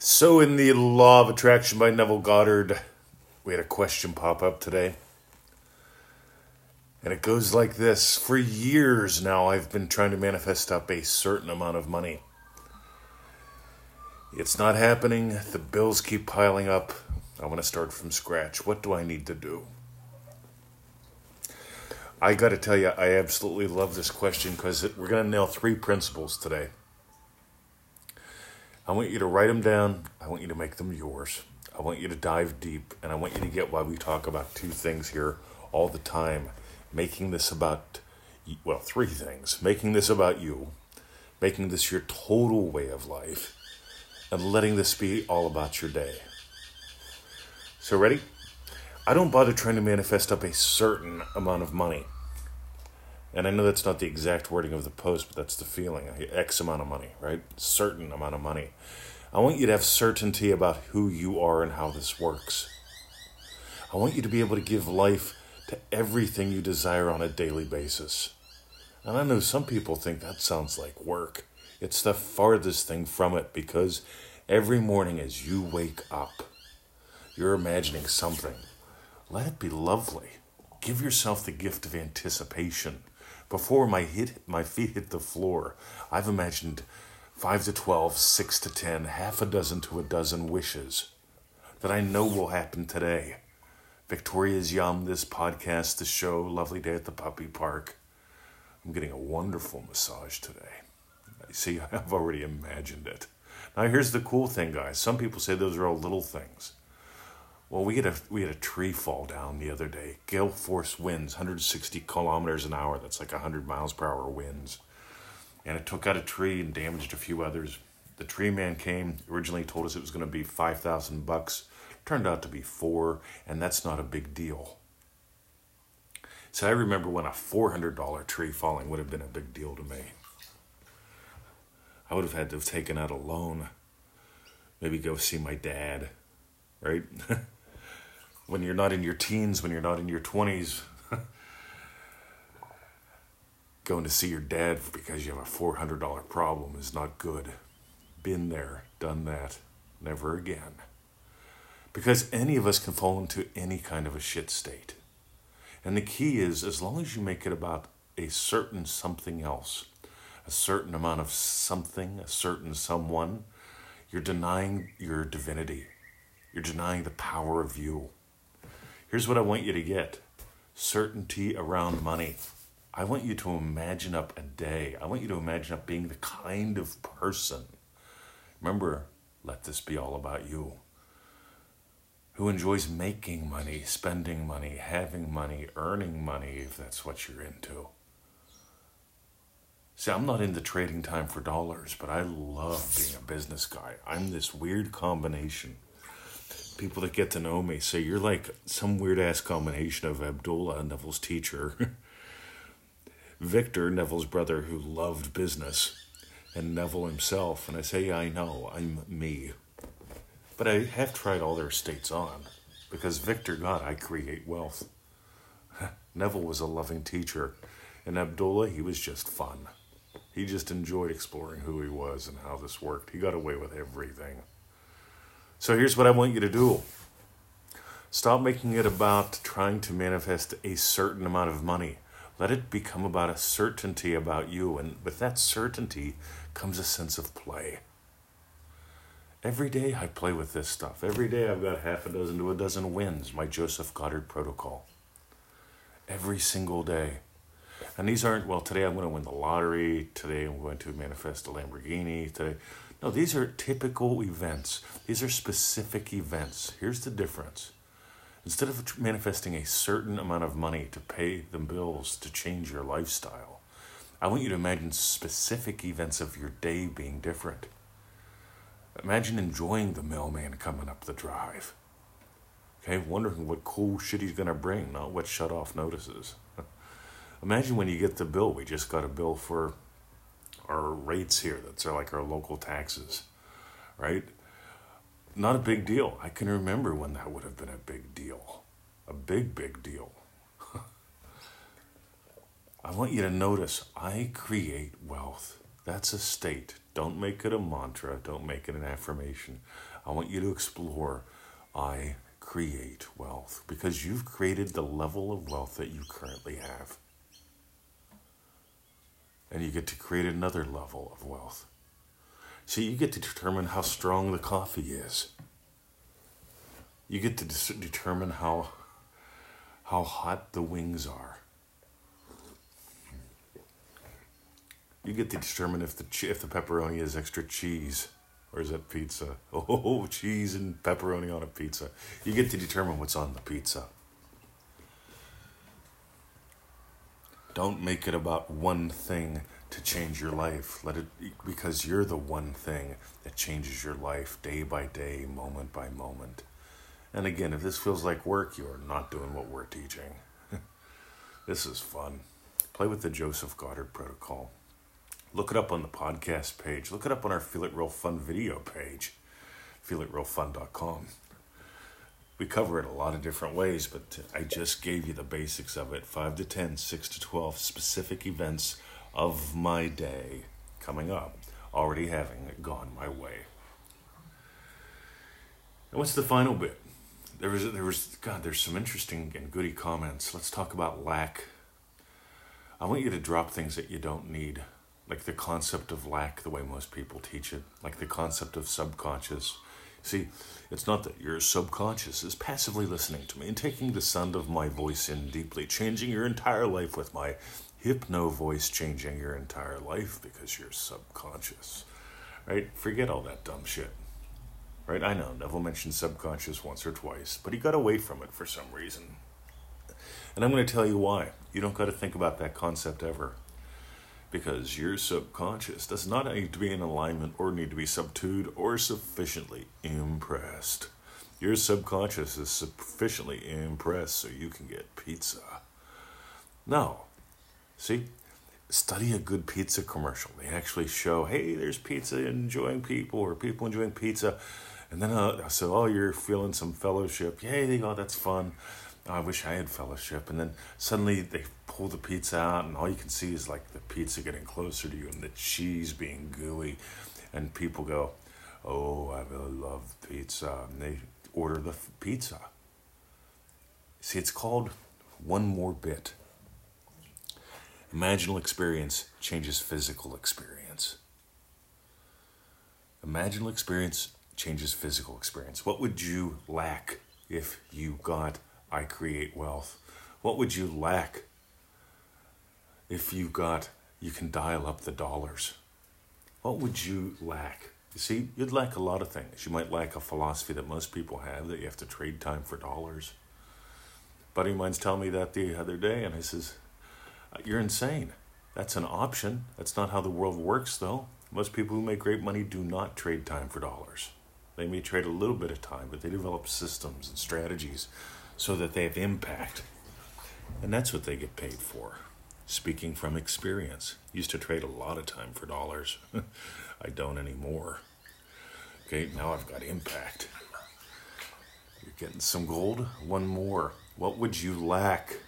So, in the Law of Attraction by Neville Goddard, we had a question pop up today. And it goes like this For years now, I've been trying to manifest up a certain amount of money. It's not happening. The bills keep piling up. I want to start from scratch. What do I need to do? I got to tell you, I absolutely love this question because we're going to nail three principles today. I want you to write them down. I want you to make them yours. I want you to dive deep, and I want you to get why we talk about two things here all the time making this about, well, three things making this about you, making this your total way of life, and letting this be all about your day. So, ready? I don't bother trying to manifest up a certain amount of money. And I know that's not the exact wording of the post, but that's the feeling. X amount of money, right? Certain amount of money. I want you to have certainty about who you are and how this works. I want you to be able to give life to everything you desire on a daily basis. And I know some people think that sounds like work. It's the farthest thing from it because every morning as you wake up, you're imagining something let it be lovely. Give yourself the gift of anticipation. Before my hit my feet hit the floor, I've imagined five to twelve, six to ten, half a dozen to a dozen wishes that I know will happen today. Victoria's Yum, this podcast, the show, lovely day at the puppy park. I'm getting a wonderful massage today. See, I've already imagined it. Now here's the cool thing, guys. Some people say those are all little things. Well, we had a we had a tree fall down the other day. Gale force winds, 160 kilometers an hour. That's like 100 miles per hour winds, and it took out a tree and damaged a few others. The tree man came originally told us it was going to be 5,000 bucks. Turned out to be four, and that's not a big deal. So I remember when a $400 tree falling would have been a big deal to me. I would have had to have taken out a loan, maybe go see my dad, right? when you're not in your teens, when you're not in your 20s, going to see your dad because you have a $400 problem is not good. Been there, done that, never again. Because any of us can fall into any kind of a shit state. And the key is as long as you make it about a certain something else, a certain amount of something, a certain someone, you're denying your divinity. You're denying the power of you. Here's what I want you to get certainty around money. I want you to imagine up a day. I want you to imagine up being the kind of person. Remember, let this be all about you. Who enjoys making money, spending money, having money, earning money, if that's what you're into. See, I'm not into trading time for dollars, but I love being a business guy. I'm this weird combination people that get to know me say you're like some weird ass combination of Abdullah, Neville's teacher, Victor, Neville's brother who loved business, and Neville himself. And I say, yeah, I know, I'm me. But I have tried all their states on because Victor got I create wealth. Neville was a loving teacher, and Abdullah, he was just fun. He just enjoyed exploring who he was and how this worked. He got away with everything. So here's what I want you to do stop making it about trying to manifest a certain amount of money. Let it become about a certainty about you. And with that certainty comes a sense of play. Every day I play with this stuff. Every day I've got half a dozen to a dozen wins, my Joseph Goddard protocol. Every single day. And these aren't, well, today I'm going to win the lottery. Today I'm going to manifest a Lamborghini. Today, no, these are typical events. These are specific events. Here's the difference. Instead of manifesting a certain amount of money to pay the bills to change your lifestyle, I want you to imagine specific events of your day being different. Imagine enjoying the mailman coming up the drive. Okay, wondering what cool shit he's going to bring, not what shut off notices. Imagine when you get the bill. We just got a bill for our rates here. That's our, like our local taxes, right? Not a big deal. I can remember when that would have been a big deal. A big, big deal. I want you to notice I create wealth. That's a state. Don't make it a mantra. Don't make it an affirmation. I want you to explore I create wealth because you've created the level of wealth that you currently have. And you get to create another level of wealth. See, you get to determine how strong the coffee is. You get to determine how how hot the wings are. You get to determine if the if the pepperoni is extra cheese or is that pizza? Oh, cheese and pepperoni on a pizza. You get to determine what's on the pizza. Don't make it about one thing to change your life. Let it because you're the one thing that changes your life day by day, moment by moment. And again, if this feels like work, you're not doing what we're teaching. this is fun. Play with the Joseph Goddard protocol. Look it up on the podcast page. Look it up on our Feel It Real Fun video page, feelitrealfun.com. We cover it a lot of different ways, but I just gave you the basics of it 5 to 10, 6 to 12 specific events of my day coming up, already having gone my way. And what's the final bit? There was, there was, God, there's some interesting and goody comments. Let's talk about lack. I want you to drop things that you don't need like the concept of lack, the way most people teach it, like the concept of subconscious. See, it's not that your subconscious is passively listening to me and taking the sound of my voice in deeply, changing your entire life with my hypno voice, changing your entire life because you're subconscious. Right? Forget all that dumb shit. Right? I know, Neville mentioned subconscious once or twice, but he got away from it for some reason. And I'm going to tell you why. You don't got to think about that concept ever because your subconscious does not need to be in alignment or need to be subdued or sufficiently impressed. Your subconscious is sufficiently impressed so you can get pizza. No. See, study a good pizza commercial. They actually show, hey, there's pizza enjoying people or people enjoying pizza. And then uh, said, oh, you're feeling some fellowship. Yay, go, that's fun. Oh, I wish I had fellowship. And then suddenly they pull the pizza out, and all you can see is like the pizza getting closer to you and the cheese being gooey. And people go, Oh, I really love pizza. And they order the pizza. See, it's called One More Bit. Imaginal experience changes physical experience. Imaginal experience changes physical experience. What would you lack if you got I create wealth? What would you lack if you've got, you can dial up the dollars? What would you lack? You see, you'd lack a lot of things. You might lack a philosophy that most people have that you have to trade time for dollars. buddy of mine's telling me that the other day, and I says, uh, You're insane. That's an option. That's not how the world works, though. Most people who make great money do not trade time for dollars. They may trade a little bit of time, but they develop systems and strategies so that they have impact. And that's what they get paid for. Speaking from experience, used to trade a lot of time for dollars. I don't anymore. Okay, now I've got impact. You're getting some gold. One more. What would you lack?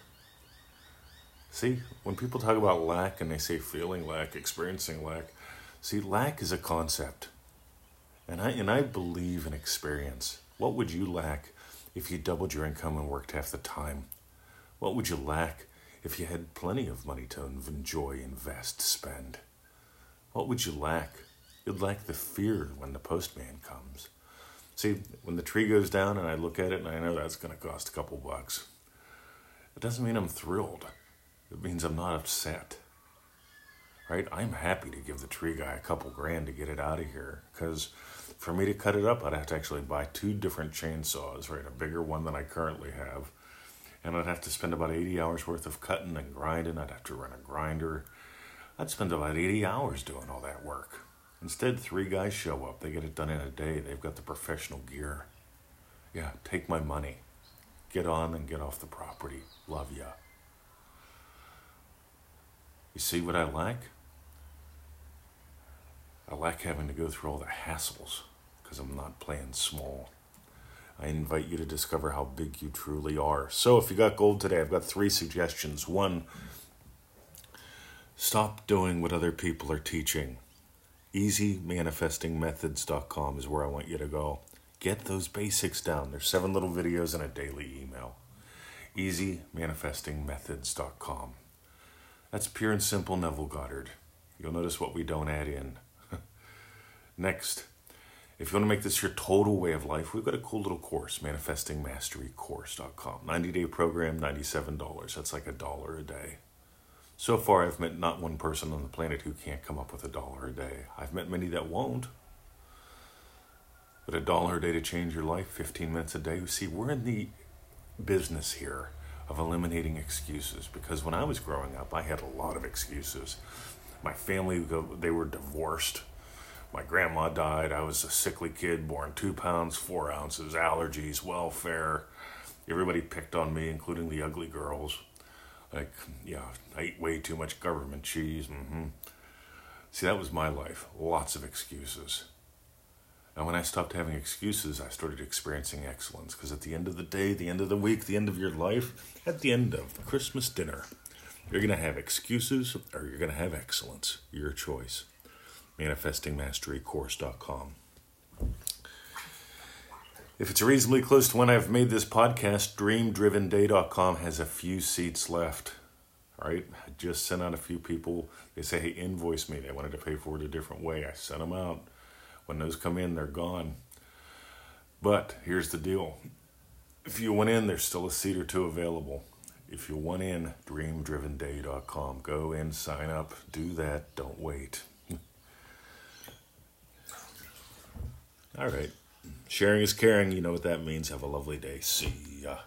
See, when people talk about lack and they say feeling lack, experiencing lack, see, lack is a concept. And I and I believe in experience. What would you lack if you doubled your income and worked half the time? What would you lack if you had plenty of money to enjoy, invest, spend? What would you lack? You'd lack the fear when the postman comes. See, when the tree goes down and I look at it and I know that's going to cost a couple bucks, it doesn't mean I'm thrilled. It means I'm not upset. Right? I'm happy to give the tree guy a couple grand to get it out of here because for me to cut it up, I'd have to actually buy two different chainsaws, right? A bigger one than I currently have. And I'd have to spend about 80 hours worth of cutting and grinding. I'd have to run a grinder. I'd spend about 80 hours doing all that work. Instead, three guys show up. They get it done in a day. They've got the professional gear. Yeah, take my money. Get on and get off the property. Love ya. You see what I like? I like having to go through all the hassles because I'm not playing small. I invite you to discover how big you truly are. So, if you got gold today, I've got three suggestions. One, stop doing what other people are teaching. EasyManifestingMethods.com is where I want you to go. Get those basics down. There's seven little videos and a daily email. EasyManifestingMethods.com. That's pure and simple Neville Goddard. You'll notice what we don't add in. Next, if you want to make this your total way of life, we've got a cool little course, manifestingmasterycourse.com. 90 day program, $97. That's like a dollar a day. So far, I've met not one person on the planet who can't come up with a dollar a day. I've met many that won't. But a dollar a day to change your life, 15 minutes a day. See, we're in the business here of eliminating excuses because when I was growing up, I had a lot of excuses. My family, they were divorced. My grandma died. I was a sickly kid, born two pounds, four ounces, allergies, welfare. Everybody picked on me, including the ugly girls. Like, yeah, I ate way too much government cheese. Mm-hmm. See, that was my life. Lots of excuses. And when I stopped having excuses, I started experiencing excellence. Because at the end of the day, the end of the week, the end of your life, at the end of Christmas dinner, you're going to have excuses or you're going to have excellence. Your choice. ManifestingMasteryCourse.com. If it's reasonably close to when I've made this podcast, DreamDrivenDay.com has a few seats left. All right, I just sent out a few people. They say, hey, invoice me. They wanted to pay for it a different way. I sent them out. When those come in, they're gone. But here's the deal if you went in, there's still a seat or two available. If you want in, dreamdrivenday.com. Go in, sign up, do that, don't wait. All right. Sharing is caring. You know what that means. Have a lovely day. See ya.